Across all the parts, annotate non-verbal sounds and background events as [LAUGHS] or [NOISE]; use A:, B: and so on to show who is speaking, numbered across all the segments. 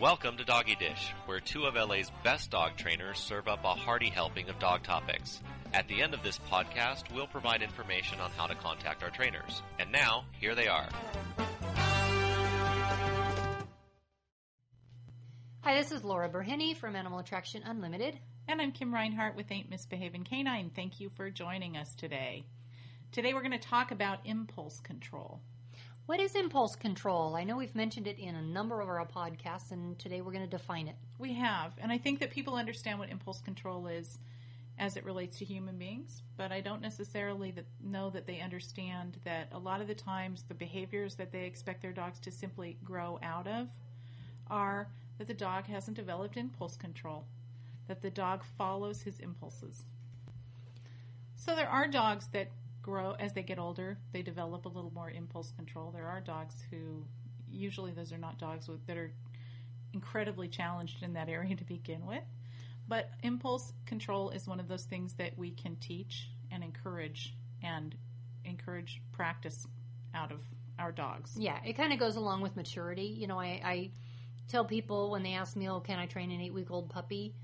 A: Welcome to Doggy Dish, where two of LA's best dog trainers serve up a hearty helping of dog topics. At the end of this podcast, we'll provide information on how to contact our trainers. And now, here they are.
B: Hi, this is Laura Bourhenne from Animal Attraction Unlimited.
C: And I'm Kim Reinhart with Ain't Misbehaving Canine. Thank you for joining us today. Today we're going to talk about impulse control.
B: What is impulse control? I know we've mentioned it in a number of our podcasts, and today we're going to define it.
C: We have, and I think that people understand what impulse control is as it relates to human beings, but I don't necessarily that, know that they understand that a lot of the times the behaviors that they expect their dogs to simply grow out of are that the dog hasn't developed impulse control, that the dog follows his impulses. So there are dogs that grow as they get older, they develop a little more impulse control. There are dogs who usually those are not dogs with, that are incredibly challenged in that area to begin with. But impulse control is one of those things that we can teach and encourage and encourage practice out of our dogs.
B: Yeah, it kind of goes along with maturity. You know, I, I tell people when they ask me, "Oh, can I train an eight-week-old puppy?"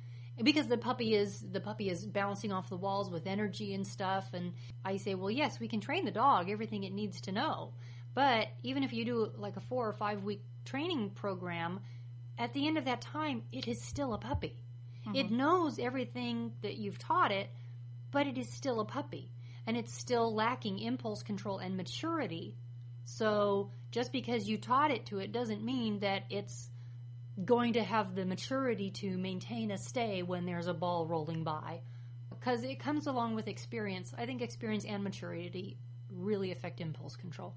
B: Because the puppy is the puppy is bouncing off the walls with energy and stuff and i say well yes we can train the dog everything it needs to know. But even if you do like a four or five week training program at the end of that time it is still a puppy. Mm-hmm. it knows everything that you've taught it but it is still a puppy and it's still lacking impulse control and maturity. So just because you taught it to it doesn't mean that it's going to have the maturity to maintain a stay when there's a ball rolling by. Because it comes along with experience. I think experience and maturity really affect impulse control.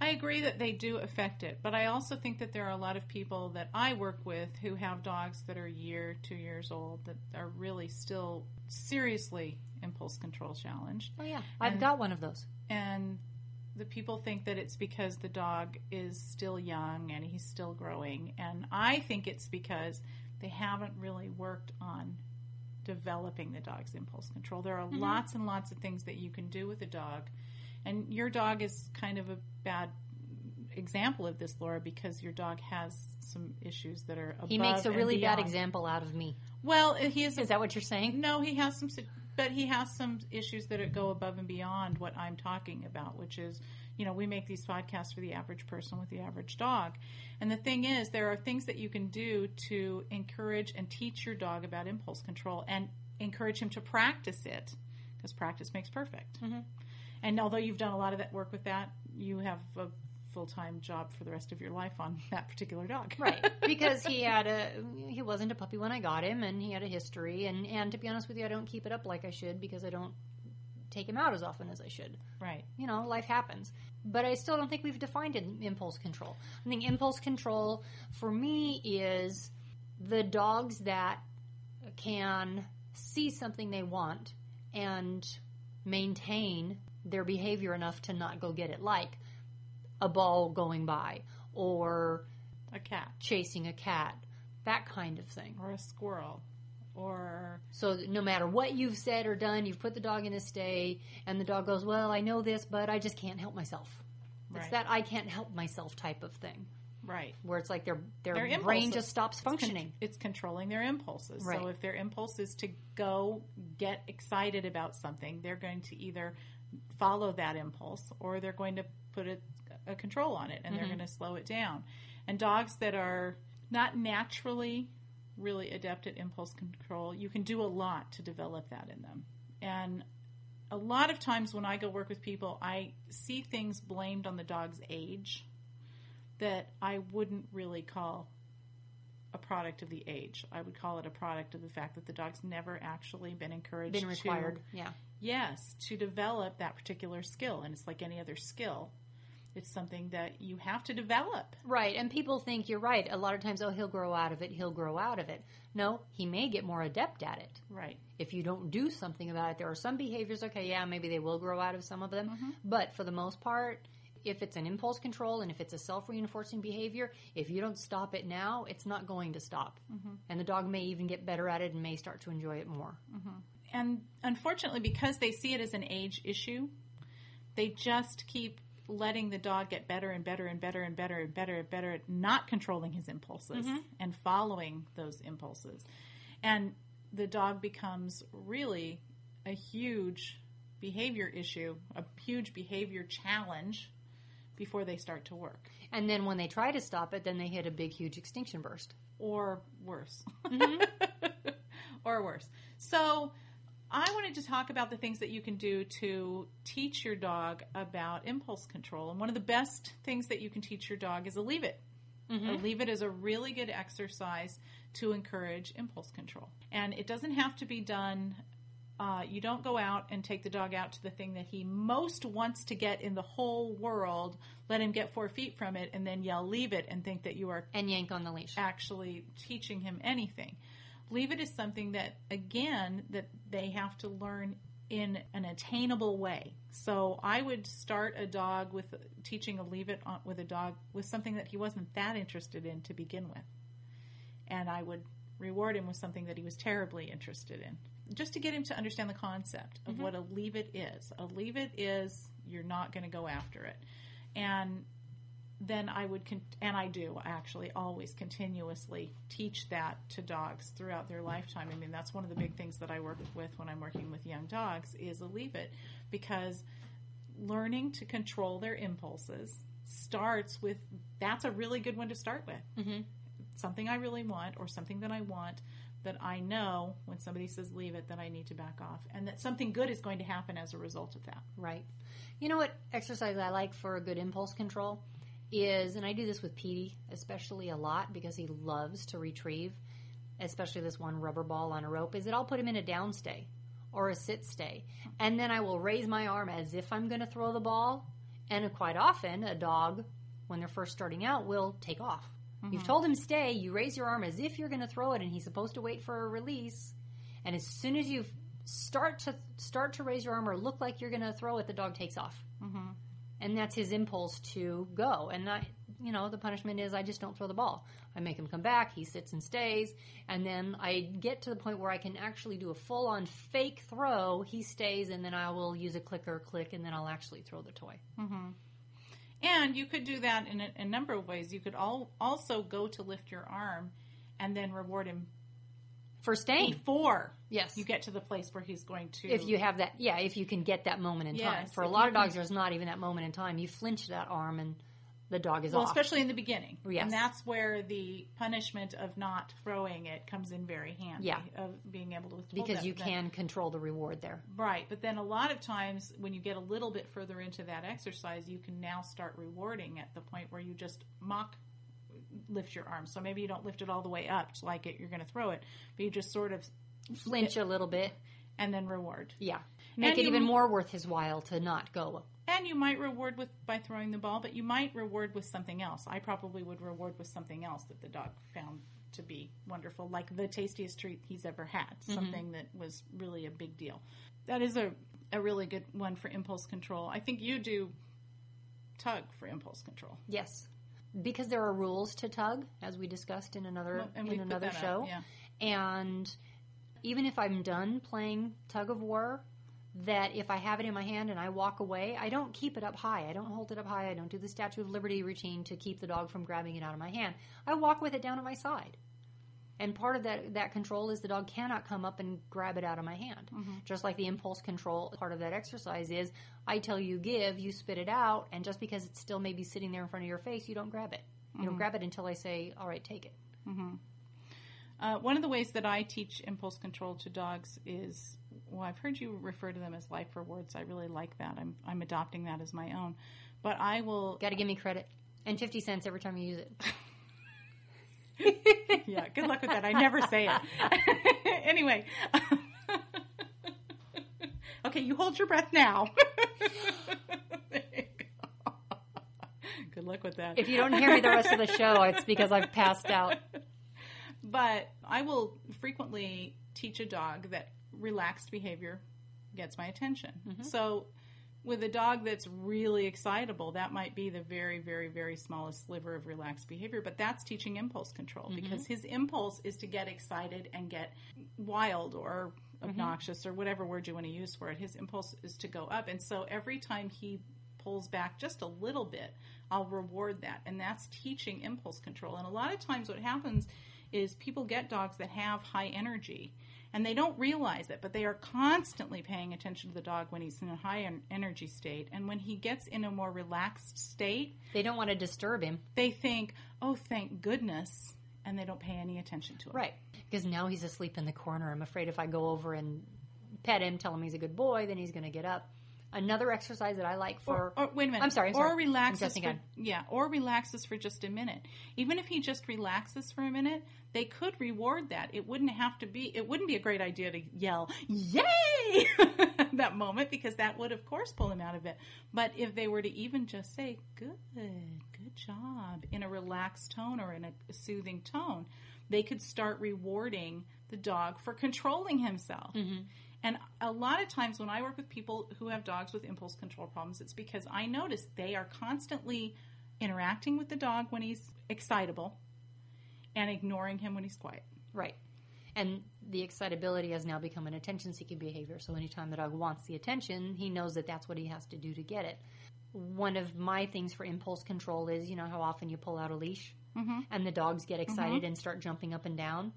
C: I agree that they do affect it, but I also think that there are a lot of people that I work with who have dogs that are a year, two years old that are really still seriously impulse control challenged.
B: Oh yeah, I've and, got one of those.
C: And the people think that it's because the dog is still young and he's still growing. And I think it's because they haven't really worked on developing the dog's impulse control. There are mm-hmm. lots and lots of things that you can do with a dog. And your dog is kind of a bad example of this, Laura, because your dog has some issues that are
B: He makes a really bad example out of me.
C: Well, he is.
B: Is that what you're saying?
C: No, he has some but he has some issues that go above and beyond what I'm talking about, which is, you know, we make these podcasts for the average person with the average dog. And the thing is, there are things that you can do to encourage and teach your dog about impulse control and encourage him to practice it because practice makes perfect. Mm-hmm. And although you've done a lot of that work with that, you have a full time job for the rest of your life on [LAUGHS] that particular dog.
B: right. [LAUGHS] Because he had a he wasn't a puppy when I got him and he had a history and and to be honest with you I don't keep it up like I should because I don't take him out as often as I should.
C: Right.
B: You know, life happens. But I still don't think we've defined impulse control. I think impulse control for me is the dogs that can see something they want and maintain their behavior enough to not go get it. Like a ball going by or
C: a cat
B: chasing a cat, that kind of thing.
C: Or a squirrel. Or
B: so no matter what you've said or done, you've put the dog in a stay, and the dog goes, "Well, I know this, but I just can't help myself." Right. It's that I can't help myself type of thing.
C: Right.
B: Where it's like their their, their brain just stops functioning.
C: It's, con- it's, controlling their impulses. Right. So if their impulse is to go get excited about something, they're going to either follow that impulse or they're going to put it a control on it and mm-hmm. they're going to slow it down. And dogs that are not naturally really adept at impulse control, you can do a lot to develop that in them. And a lot of times when I go work with people, I see things blamed on the dog's age that I wouldn't really call a product of the age. I would call it a product of the fact that the dog's never actually been encouraged
B: been required.
C: To,
B: yeah.
C: Yes, to develop that particular skill and it's like any other skill it's something that you have to develop.
B: Right. And people think you're right. A lot of times, oh, he'll grow out of it. He'll grow out of it. No, he may get more adept at it.
C: Right.
B: If you don't do something about it, there are some behaviors, okay, yeah, maybe they will grow out of some of them. Mm-hmm. But for the most part, if it's an impulse control and if it's a self reinforcing behavior, if you don't stop it now, it's not going to stop. Mm-hmm. And the dog may even get better at it and may start to enjoy it more.
C: Mm-hmm. And unfortunately, because they see it as an age issue, they just keep letting the dog get better and better and better and better and better and better at not controlling his impulses mm-hmm. and following those impulses. And the dog becomes really a huge behavior issue, a huge behavior challenge before they start to work.
B: And then when they try to stop it, then they hit a big, huge extinction burst.
C: or worse. Mm-hmm. [LAUGHS] or worse. So, I wanted to talk about the things that you can do to teach your dog about impulse control. And one of the best things that you can teach your dog is a leave it. A leave it is a really good exercise to encourage impulse control. And it doesn't have to be done. Uh, you don't go out and take the dog out to the thing that he most wants to get in the whole world, let him get four feet from it, and then yell, leave it, and think that you are
B: And yank on the leash.
C: actually teaching him anything. Leave it is something that again that they have to learn in an attainable way. So I would start a dog with teaching a leave it on, with a dog with something that he wasn't that interested in to begin with. And I would reward him with something that he was terribly interested in. Just to get him to understand the concept of mm-hmm. what a leave it is. A leave it is you're not going to go after it. And then I would, con- and I do actually always continuously teach that to dogs throughout their lifetime. I mean, that's one of the big things that I work with when I'm working with young dogs is a leave it because learning to control their impulses starts with that's a really good one to start with.
B: Mm-hmm.
C: Something I really want or something that I want that I know when somebody says leave it that I need to back off and that something good is going to happen as a result of that.
B: Right. You know what exercise I like for a good impulse control is, and I do this with Petey especially a lot because he loves to retrieve, especially this one rubber ball on a rope, is that I'll put him in a down stay or a sit stay. And then I will raise my arm as if I'm going to throw the ball. And quite often, a dog, when they're first starting out, will take off. You've told him stay, you raise your arm as if you're going to throw it, and he's supposed to wait for a release. And as soon as you start to start to raise your arm or look like you're going to throw it, the dog takes off, mm-hmm. And that's his impulse to go. And I, you know, the punishment is I just don't throw the ball. I make him come back. He sits and stays, and then I get to the point where I can actually do a full on fake throw. He stays, and then I will use a clicker, click, and then I'll actually throw the toy. Mm-hmm.
C: And you could do that in a, a number of ways. You could all, also go to lift your arm and then reward him
B: For staying,
C: before
B: yes.
C: you get to the place where he's going to.
B: if you have that, yeah, if you can get that moment in time. For a lot of
C: can-
B: dogs, there's not even that moment in time. You flinch that arm, and the dog is
C: well,
B: off.
C: especially in the beginning.
B: Yes.
C: And that's where the punishment of not throwing it comes in very handy.
B: Yeah.
C: Of being able to withhold
B: because you
C: But then-
B: can control the reward there.
C: Right, but then a lot of times when you get a little bit further into that exercise, you can now start rewarding at the point where you just mock lift your arm. So maybe you don't lift it all the way up to like it you're going to throw it, but you just sort of
B: Flinch a little bit,
C: and then reward.
B: yeah. Make
C: And
B: it even more worth his while to not go.
C: And you might reward with by throwing the ball, but you might reward with something else. I probably would reward with something else that the dog found to be wonderful, like the tastiest treat he's ever had, mm-hmm. something that was really a big deal. That is a, a really good one for impulse control. I think you do tug for impulse control.
B: Yes, because there are rules to tug, as we discussed in another
C: Well,
B: in another
C: up,
B: show.
C: yeah.
B: And even if I'm done playing tug of war, that if I have it in my hand and I walk away, I don't keep it up high. I don't hold it up high. I don't do the Statue of Liberty routine to keep the dog from grabbing it out of my hand. I walk with it down at my side. And part of that, that control is the dog cannot come up and grab it out of my hand. Mm-hmm. Just like the impulse control part of that exercise is I tell you give, you spit it out, and just because it's still maybe sitting there in front of your face, you don't grab it. You don't mm-hmm. grab it until I say, all right, take it. Mm-hmm.
C: Uh, one of the ways that I teach impulse control to dogs is, well, I've heard you refer to them as life rewards. I really like that. I'm, I'm adopting that as my own. But I will,
B: Got to give me credit. And 50 cents every time you use it. [LAUGHS] [LAUGHS]
C: yeah, good luck with that. I never say it. [LAUGHS] anyway. [LAUGHS] okay, you hold your breath now. You good luck with that.
B: If you don't hear me the rest of the show, it's because I've passed out.
C: But I will frequently teach a dog that relaxed behavior gets my attention. Mm-hmm. So, with a dog that's really excitable, that might be the very, very, very smallest sliver of relaxed behavior, but that's teaching impulse control mm-hmm. because his impulse is to get excited and get wild or mm-hmm. obnoxious or whatever word you want to use for it. His impulse is to go up. And so, every time he pulls back just a little bit, I'll reward that. And that's teaching impulse control. And a lot of times what happens is people get dogs that have high energy and they don't realize it, but they are constantly paying attention to the dog when he's in a high energy state. And when he gets in a more relaxed state,
B: They don't want to disturb him.
C: they think, oh, thank goodness. And they don't pay any attention to it.
B: Right. Because now he's asleep in the corner. I'm afraid if I go over and pet him, tell him he's a good boy, then he's going to get up. Another exercise that I like for.
C: Or, or- wait a minute.
B: I'm sorry, I'm
C: Or
B: sorry.
C: relaxes for yeah, or relaxes for just a minute. Even if he just relaxes for a minute, they could reward that. It wouldn't have to be. It wouldn't be a great idea to yell "Yay!" at [LAUGHS] that moment because that would, of course, pull him out of it. But if they were to even just say "Good, good job" in a relaxed tone or in a soothing tone, they could start rewarding the dog for controlling himself. Mm-hmm. And a lot of times when I work with people who have dogs with impulse control problems, it's because I notice they are constantly interacting with the dog when he's excitable and ignoring him when he's quiet.
B: Right. And the excitability has now become an attention seeking behavior. So anytime the dog wants the attention, he knows that that's what he has to do to get it. One of my things for impulse control is you know how often you pull out a leash mm-hmm. and the dogs get excited mm-hmm. and start jumping up and down?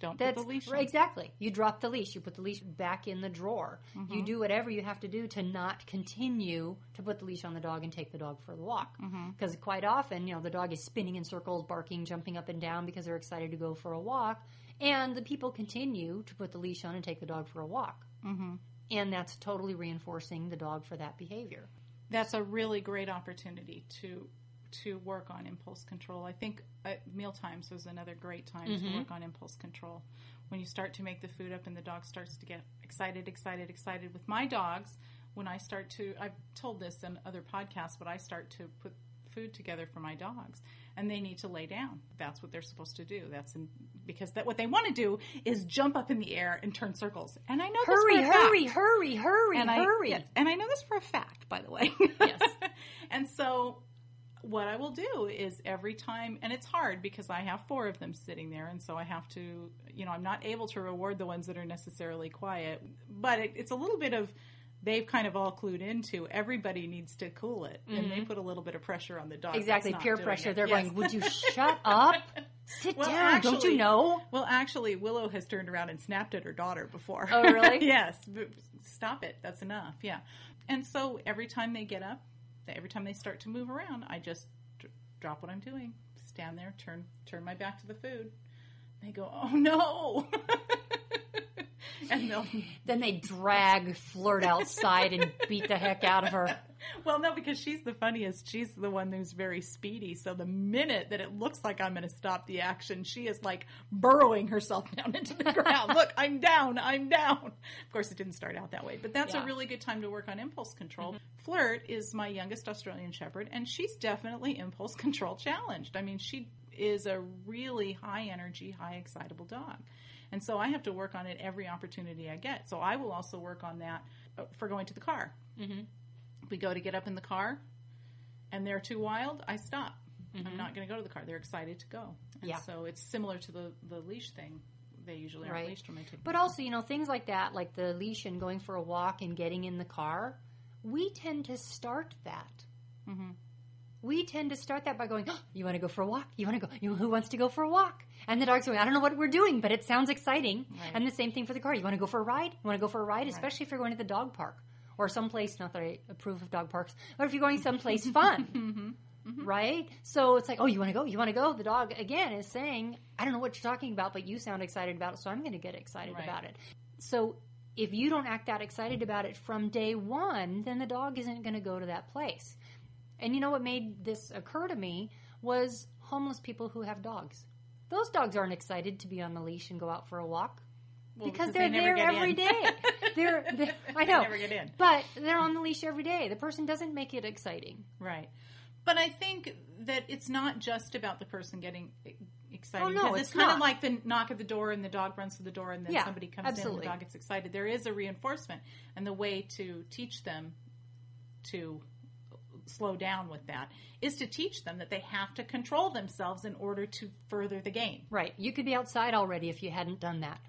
C: Don't
B: That's
C: put the leash
B: right, exactly. You drop the leash. You put the leash back in the drawer.
C: Mm-hmm.
B: You do whatever you have to do to not continue to put the leash on the dog and take the dog for the walk.
C: Mm-hmm.
B: Because quite often, you know, the dog is spinning in circles, barking, jumping up and down because they're excited to go for a walk, and the people continue to put the leash on and take the dog for a walk. Mm-hmm. And that's totally reinforcing the dog for that behavior.
C: That's a really great opportunity to to work on impulse control. I think uh, meal times was another great time to work on impulse control. When you start to make the food up and the dog starts to get excited, excited, excited. With my dogs, when I start to, I've told this in other podcasts, but I start to put food together for my dogs and they need to lay down. That's what they're supposed to do. That's in, because that what they want to do is jump up in the air and turn circles. And I know this
B: Hurry,
C: for a fact
B: hurry, hurry, hurry,
C: and
B: hurry.
C: I, and I know this for a fact, by the way.
B: Yes. [LAUGHS]
C: and so, what I will do is every time, and it's hard because I have four of them sitting there, and so I have to, you know, I'm not able to reward the ones that are necessarily quiet, but it, it's a little bit of. They've kind of all clued into everybody needs to cool it, and they mm-hmm. put a little bit of pressure on the dog.
B: Exactly, peer pressure.
C: it.
B: They're
C: Yes.
B: going, Would you [LAUGHS] shut up? Sit
C: Well,
B: down. Don't you know?
C: Well, actually, Willow has turned around and snapped at her daughter before.
B: Oh, really? [LAUGHS]
C: yes. Stop it. That's enough. Yeah. And so every time they get up, every time they start to move around, I just d- drop what I'm doing, stand there, turn turn my back to the food. They go, "Oh no!" [LAUGHS] and they'll [LAUGHS]
B: Then they drag Flirt outside and beat the heck out of her.
C: Well, no, because she's the funniest. She's the one who's very speedy. So the minute that it looks like I'm going to stop the action, she is like burrowing herself [LAUGHS] down into the ground. Look, I'm down. I'm down. Of course, it didn't start out that way, but that's
B: Yeah.
C: a really good time to work on impulse control. Mm-hmm. Flirt is my youngest Australian Shepherd, and she's definitely impulse control challenged. I mean, she is a really high energy, high excitable dog. And so I have to work on it every opportunity I get. So I will also work on that uh, for going to the car we go to get up in the car and they're too wild, I stop. I'm not going to go to the car. They're excited to go. And
B: Mm-hmm. Yeah.
C: So it's similar to the, the leash thing. They usually
B: Right.
C: leashed when they take
B: But also, you know, things like that, like the leash and going for a walk and getting in the car, we tend to start that.
C: Mm-hmm.
B: We tend to start that by going, oh, "You want to go for a walk? You want to go? You, who wants to go for a walk?" And the dog's going, "I don't know what we're doing, but it sounds exciting."
C: Right.
B: And the same thing for the car. You want to go for a ride? You want to go for a ride, especially if you're going to the dog park or someplace. Not that I approve of dog parks, but if you're going someplace [LAUGHS] fun. Mm-hmm. Mm-hmm. Right? So it's like, oh, you want to go? You want to go? The dog, again, is saying, I don't know what you're talking about, but you sound excited about it, so I'm going to get excited
C: Right.
B: about it. So if you don't act that excited about it from day one, then the dog isn't going to go to that place. And you know what made this occur to me was homeless people who have dogs. Those dogs aren't excited to be on the leash and go out for a walk.
C: Well,
B: because,
C: because
B: they're
C: they
B: there every day. [LAUGHS] they're, they're I
C: They
B: know,
C: never get in.
B: but they're on the leash every day. The person doesn't make it exciting.
C: Right. But I think that it's not just about the person getting excited.
B: Oh, no, it's
C: it's, kind of like the knock at the door and the dog runs to the door and then
B: Yeah,
C: somebody comes in and the dog gets excited. There is a reinforcement. And the way to teach them to slow down with that is to teach them that they have to control themselves in order to further the game.
B: Right. You could be outside already if you hadn't done that.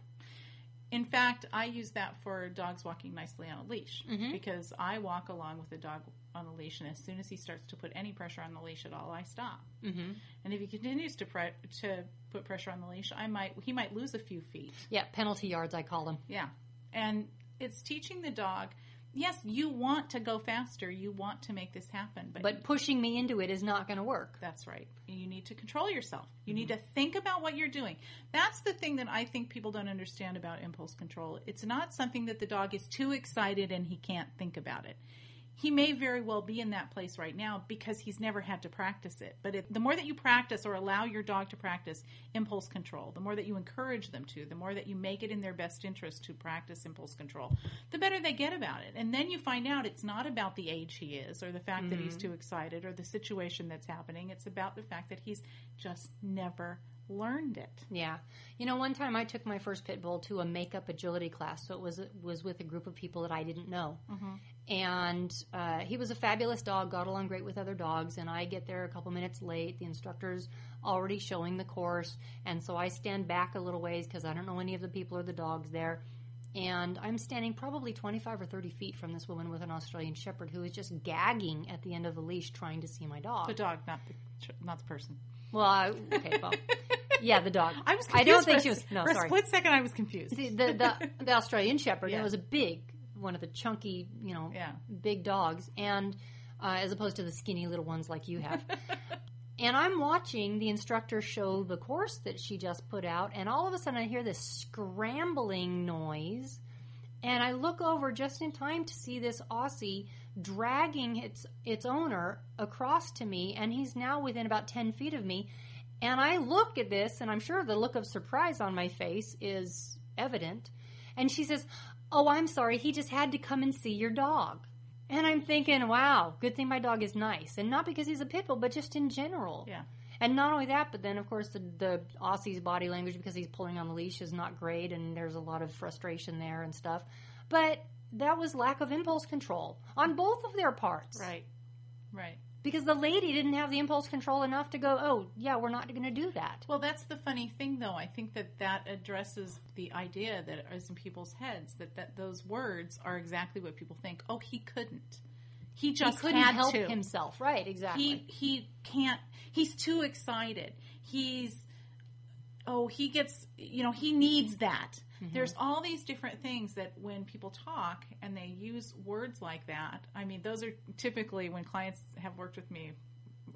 C: In fact, I use that for dogs walking nicely on a leash
B: Mhm.
C: because I walk along with the dog on a leash, and as soon as he starts to put any pressure on the leash at all, I stop.
B: Mm-hmm.
C: And if he continues to pre- to put pressure on the leash, I might he might lose a few feet.
B: Yeah, penalty yards, I call them.
C: Yeah, and it's teaching the dog. Yes, you want to go faster. You want to make this happen, but,
B: But pushing me into it is not going to work.
C: that's right. You need to control yourself. You need to think about what you're doing. That's the thing that I think people don't understand about impulse control. It's not something that the dog is too excited and he can't think about it. He may very well be in that place right now because he's never had to practice it. But it, the more that you practice or allow your dog to practice impulse control, the more that you encourage them to, the more that you make it in their best interest to practice impulse control, the better they get about it. And then you find out it's not about the age he is or the fact that he's mm-hmm. too excited or the situation that's happening. It's about the fact that he's just never learned it.
B: Yeah, you know, one time I took my first pit bull to a makeup agility class, so it was it was with a group of people that I didn't know, and uh, he was a fabulous dog, got along great with other dogs, and I get there a couple minutes late. The instructor's already showing the course, and so I stand back a little ways because I don't know any of the people or the dogs there. And I'm standing probably 25 or 30 feet from this woman with an Australian Shepherd who is just gagging at the end of the leash trying to see my dog.
C: The dog, not the not the person.
B: Well, I, okay, well, [LAUGHS] yeah, the dog.
C: I was.
B: I don't think she was. No,
C: for
B: sorry.
C: a split second, I was confused.
B: See, the, the the [LAUGHS] Australian Shepherd.
C: Yeah.
B: It was a big, one of the chunky, you know,
C: Yeah.
B: big dogs, and uh, as opposed to the skinny little ones like you have. [LAUGHS] and I'm watching the instructor show the course that she just put out, and all of a sudden I hear this scrambling noise, and I look over just in time to see this Aussie dragging its its owner across to me, and he's now within about ten feet of me. And I look at this, and I'm sure the look of surprise on my face is evident. And she says, Oh, I'm sorry, he just had to come and see your dog. And I'm thinking, wow, good thing my dog is nice. And not because he's a pit bull, but just in general.
C: Yeah.
B: And not only that, but then, of course, the, the Aussie's body language, because he's pulling on the leash, is not great, and there's a lot of frustration there and stuff. But that was lack of impulse control on both of their parts.
C: Right. Right.
B: Because the lady didn't have the impulse control enough to go, oh, yeah, we're not going to do that.
C: Well, that's the funny thing, though. I think that that addresses the idea that is in people's heads that, that those words are exactly what people think. Oh, he couldn't. He just
B: he couldn't
C: had
B: help
C: to.
B: himself. Right, exactly.
C: He he can't. He's too excited. He's oh he gets you know he needs that.
B: Mm-hmm.
C: There's all these different things that when people talk and they use words like that. I mean, those are typically when clients have worked with me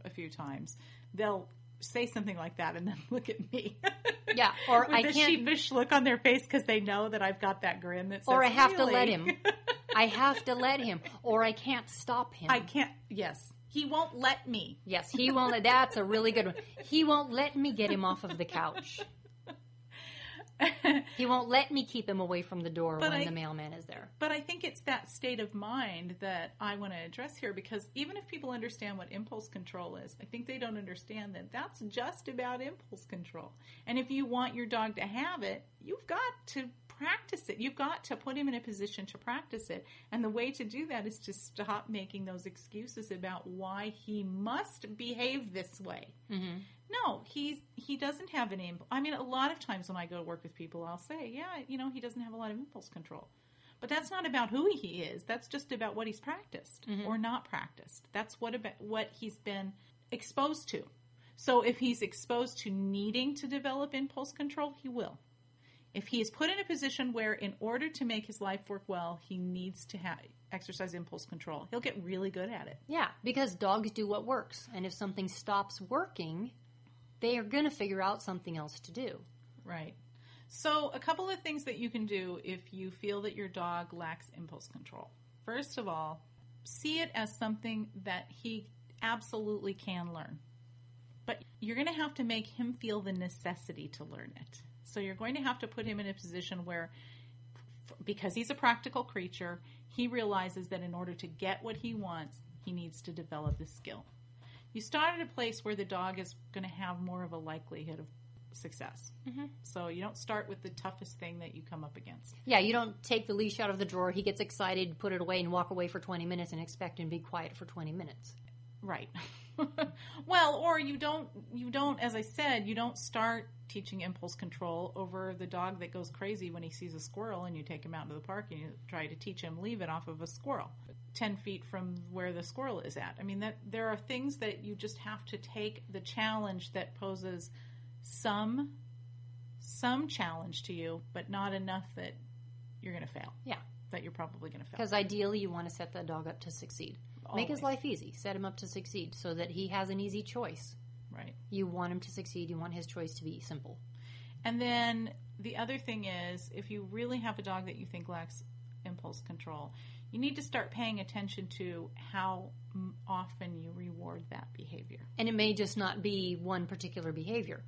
C: a few times. They'll say something like that and then [LAUGHS] look at me.
B: Yeah, or [LAUGHS]
C: With
B: I
C: a
B: can't-
C: sheepish look on their face because they know that I've got that grin that says,
B: or I have to let him. [LAUGHS] I have to let him, or I can't stop him.
C: I can't. Yes, he won't let me.
B: Yes, he won't. let That's a really good one. He won't let me get him off of the couch. [LAUGHS] He won't let me keep him away from the door
C: But
B: when
C: I-
B: the mailman is there.
C: But I think it's that state of mind that I want to address here because even if people understand what impulse control is, I think they don't understand that that's just about impulse control. And if you want your dog to have it, you've got to practice it. You've got to put him in a position to practice it. And the way to do that is to stop making those excuses about why he must behave this way.
B: Mm-hmm.
C: No, he's he doesn't have an impulse. I mean, a lot of times when I go to work with people, I'll say, yeah, you know, he doesn't have a lot of impulse control. But that's not about who he is. That's just about what he's practiced mm-hmm. or not practiced. That's what about what he's been exposed to. So if he's exposed to needing to develop impulse control, he will. If he is put in a position where, in order to make his life work well, he needs to ha- exercise impulse control, he'll get really good at it.
B: Yeah, because dogs do what works, and if something stops working, they are going to figure out something else to do.
C: Right. So, a couple of things that you can do if you feel that your dog lacks impulse control. First of all, see it as something that he absolutely can learn. But you're going to have to make him feel the necessity to learn it. So, you're going to have to put him in a position where, because he's a practical creature, he realizes that in order to get what he wants, he needs to develop this skill. You start at a place where the dog is going to have more of a likelihood of success. Mm-hmm. So you don't start with the toughest thing that you come up against.
B: Yeah, you don't take the leash out of the drawer, he gets excited, put it away, and walk away for 20 minutes and expect him to be quiet for 20 minutes.
C: Right. [LAUGHS] well, or you don't you don't as I said, you don't start teaching impulse control over the dog that goes crazy when he sees a squirrel and you take him out to the park and you try to teach him leave it off of a squirrel 10 feet from where the squirrel is at. I mean, that there are things that you just have to take the challenge that poses some some challenge to you, but not enough that you're going to fail.
B: Yeah.
C: That you're probably going to fail.
B: Because ideally, you want to set the dog up to succeed. Make his life easy. Set him up to succeed so that he has an easy choice.
C: Right.
B: You want him to succeed. You want his choice to be simple.
C: And then the other thing is, if you really have a dog that you think lacks impulse control, you need to start paying attention to how often you reward that behavior.
B: And it may just not be one particular behavior.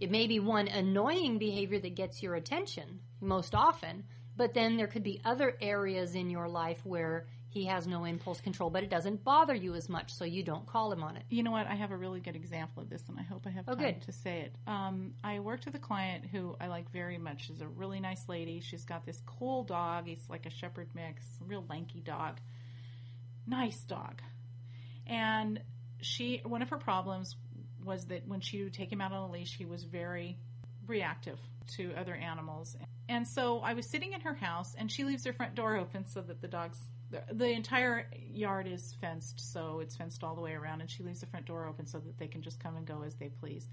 B: It may be one annoying behavior that gets your attention most often, but then there could be other areas in your life where he has no impulse control, but it doesn't bother you as much, so you don't call him on it.
C: You know what? I have a really good example of this, and I hope I have
B: Oh,
C: time
B: good.
C: to say it. Um, I worked with a client who I like very much. She's a really nice lady. She's got this cool dog. He's like a shepherd mix, a real lanky dog. Nice dog. And she, one of her problems was that when she would take him out on a leash, he was very reactive to other animals. And so I was sitting in her house, and she leaves her front door open so that the dogs. The, the entire yard is fenced, so it's fenced all the way around, and she leaves the front door open so that they can just come and go as they please.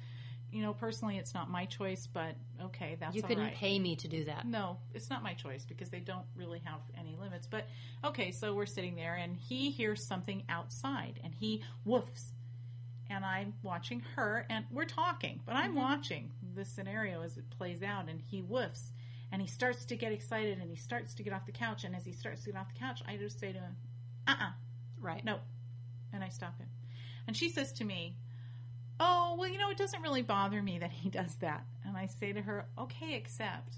C: You know, personally, it's not my choice, but okay, that's
B: you couldn't
C: right.
B: pay me to do that.
C: No, it's not my choice because they don't really have any limits. But okay, so we're sitting there and he hears something outside and he woofs. And I'm watching her and we're talking, but I'm mm-hmm. watching this scenario as it plays out and he woofs and he starts to get excited and he starts to get off the couch. And as he starts to get off the couch, I just say to him, uh uh
B: Right.
C: no. And I stop him. And she says to me, Oh, well, you know, it doesn't really bother me that he does that. And I say to her, Okay, except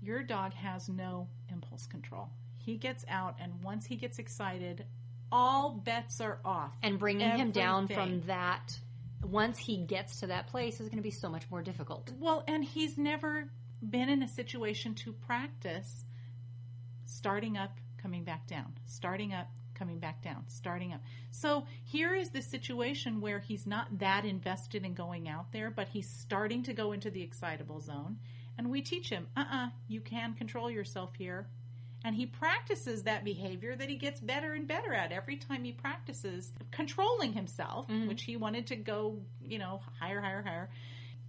C: your dog has no impulse control. He gets out, and once he gets excited, all bets are off.
B: And bringing him down from that, once he gets to that place, is going to be so much more difficult.
C: Well, and he's never been in a situation to practice starting up, coming back down, starting up, coming back down, starting up. So here is the situation where he's not that invested in going out there, but he's starting to go into the excitable zone. And we teach him, uh uh you can control yourself here. And he practices that behavior that he gets better and better at every time he practices controlling himself, which he wanted to go, you know, higher, higher, higher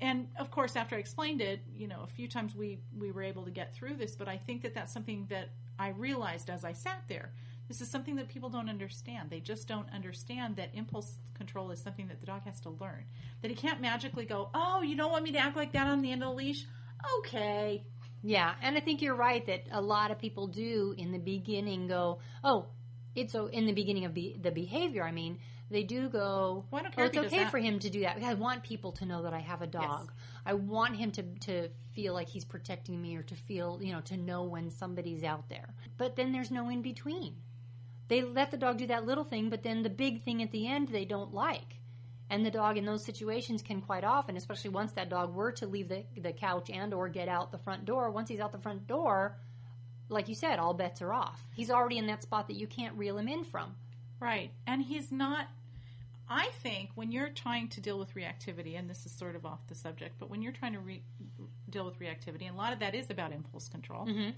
C: and of course after i explained it you know a few times we we were able to get through this but i think that that's something that i realized as i sat there. This is something that people don't understand. They just don't understand that impulse control is something that the dog has to learn. That he can't magically go oh you don't want me to act like that on the end of the leash? Okay.
B: Yeah, and I think you're right that a lot of people do in the beginning go, oh, it's in the beginning of the behavior. I mean, they do go,
C: Well,
B: it's
C: if he does
B: okay
C: that."
B: for him to do that. I want people to know that I have a dog. I want him to to feel like he's protecting me or to feel, you know, to know when somebody's out there. But then there's no in between. They let the dog do that little thing, but then the big thing at the end they don't like. And the dog in those situations can quite often, especially once that dog were to leave the, the couch and or get out the front door, once he's out the front door, like you said, all bets are off. He's already in that spot that you can't reel him in from.
C: Right. And he's not. I think when you're trying to deal with reactivity, and this is sort of off the subject, but when you're trying to re- deal with reactivity, and a lot of that is about impulse control, mm-hmm.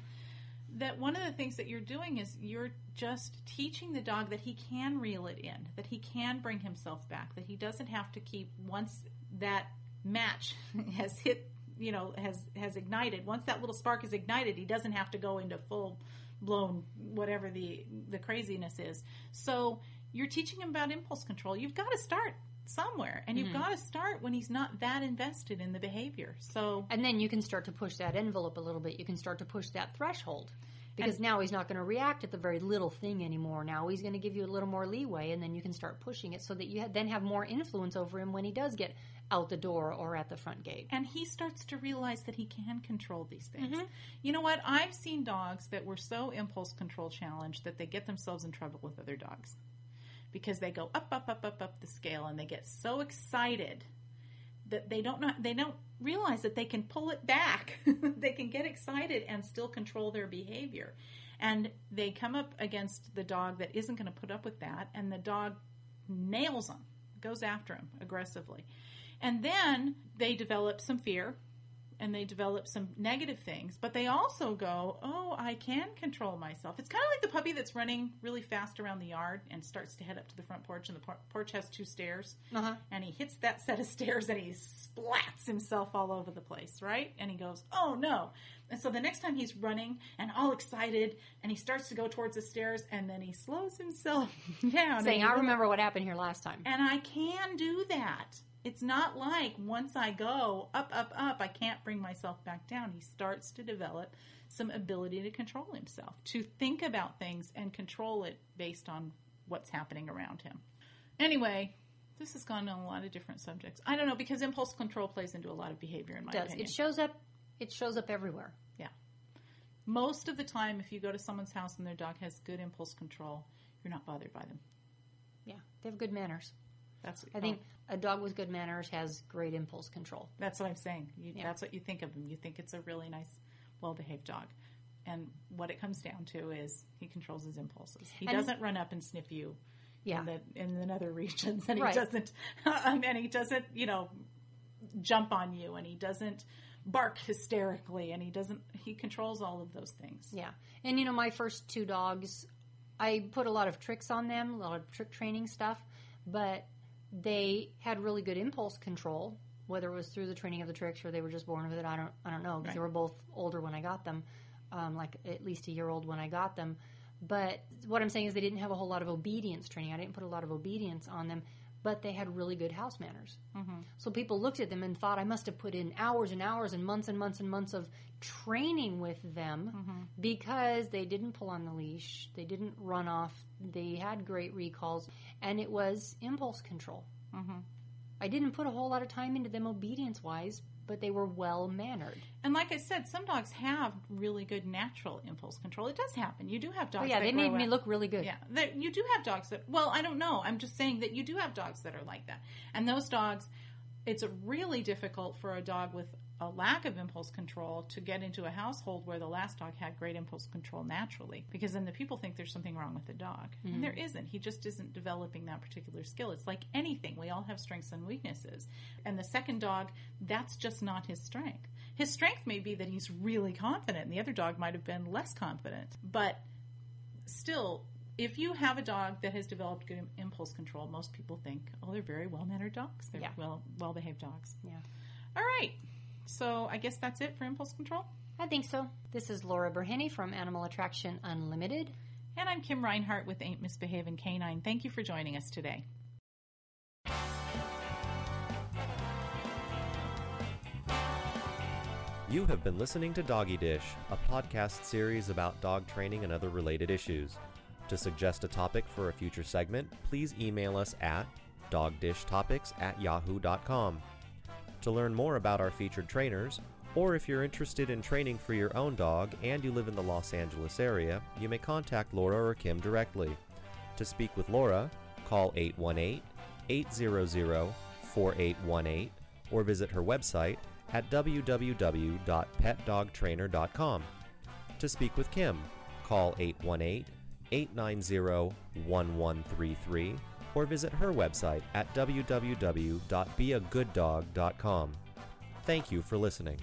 C: that one of the things that you're doing is you're just teaching the dog that he can reel it in, that he can bring himself back, that he doesn't have to keep once that match [LAUGHS] has hit, you know, has has ignited. Once that little spark is ignited, he doesn't have to go into full blown whatever the the craziness is. So you're teaching him about impulse control. You've got to start somewhere, and you've mm-hmm. got to start when he's not that invested in the behavior. So
B: And then you can start to push that envelope a little bit. You can start to push that threshold. Because now he's not going to react at the very little thing anymore. Now he's going to give you a little more leeway, and then you can start pushing it so that you then have more influence over him when he does get out the door or at the front gate.
C: and he starts to realize that he can control these things. Mm-hmm. You know what? I've seen dogs that were so impulse control challenged that they get themselves in trouble with other dogs because they go up, up, up, up, up the scale, and they get so excited that they don't know they don't realize that they can pull it back. [LAUGHS] they can get excited and still control their behavior. And they come up against the dog that isn't going to put up with that, and the dog nails them, goes after him aggressively. And then they develop some fear and they develop some negative things, but they also go, Oh, I can control myself. It's kind of like the puppy that's running really fast around the yard and starts to head up to the front porch, and the por- porch has two stairs.
B: Uh-huh.
C: And he hits that set of stairs and he splats himself all over the place, right? And he goes, Oh no. And so the next time he's running and all excited and he starts to go towards the stairs and then he slows himself [LAUGHS] down.
B: Saying, I remember what happened here last time.
C: and I can do that. It's not like once I go up, up, up, I can't bring myself back down. He starts to develop some ability to control himself, to think about things and control it based on what's happening around him. Anyway, this has gone on a lot of different subjects. I don't know because impulse control plays into a lot of behavior in my
B: It does.
C: opinion.
B: It shows up it shows up everywhere.
C: Yeah. Most of the time, if you go to someone's house and their dog has good impulse control, you're not bothered by them.
B: Yeah. They have good manners.
C: That's
B: I think a dog with good manners has great impulse control.
C: That's what I'm saying. You,
B: Yeah.
C: That's what you think of him. You think it's a really nice, well-behaved dog. And what it comes down to is he controls his impulses. He
B: And-
C: doesn't run up and sniff you
B: Yeah.
C: in the in [LAUGHS] regions, and he doesn't, [LAUGHS] um, and he doesn't, you know, jump on you, and he doesn't bark hysterically, and he doesn't. He controls all of those things.
B: Yeah. And you know, my first two dogs, I put a lot of tricks on them, a lot of trick training stuff, but they had really good impulse control, whether it was through the training of the tricks or they were just born with it. I don't, I don't know because they were both older when I got them, um, like at least a year old when I got them. But what I'm saying is they didn't have a whole lot of obedience training. I didn't put a lot of obedience on them, but they had really good house manners.
C: Mm-hmm.
B: So people looked at them and thought I must have put in hours and hours and months and months and months of training with them
C: Mm-hmm.
B: because they didn't pull on the leash, they didn't run off, they had great recalls, and it was impulse control.
C: Mm-hmm.
B: I didn't put a whole lot of time into them obedience wise, but they were well mannered.
C: And like I said, some dogs have really good natural impulse control. It does happen. You do have dogs.
B: Oh yeah,
C: that
B: they made me
C: out-
B: look really good.
C: Yeah, that you do have dogs that. Well, I don't know. I'm just saying that you do have dogs that are like that, and those dogs, it's really difficult for a dog with a lack of impulse control to get into a household where the last dog had great impulse control naturally, because then the people think there's something wrong with the dog, and mm-hmm. there isn't. He just isn't developing that particular skill. It's like anything. We all have strengths and weaknesses, and the second dog, that's just not his strength. His strength may be that he's really confident, and the other dog might have been less confident, but still, if you have a dog that has developed good impulse control, most people think, oh, they're very well mannered dogs. They're
B: Yeah.
C: well well behaved dogs.
B: Yeah.
C: All right. So I guess that's it for impulse control.
B: I think so. This is Laura Bourhenne from Animal Attraction Unlimited.
C: And I'm Kim Reinhart with Ain't Misbehaving Canine. Thank you for joining us today.
A: You have been listening to Doggy Dish, a podcast series about dog training and other related issues. To suggest a topic for a future segment, please email us at dogdishtopics at yahoo.com. To learn more about our featured trainers, or if you're interested in training for your own dog and you live in the Los Angeles area, you may contact Laura or Kim directly. To speak with Laura, call 818 800 4818 or visit her website at www.petdogtrainer.com. To speak with Kim, call 818 890 1133 or visit her website at www.beagooddog.com. Thank you for listening.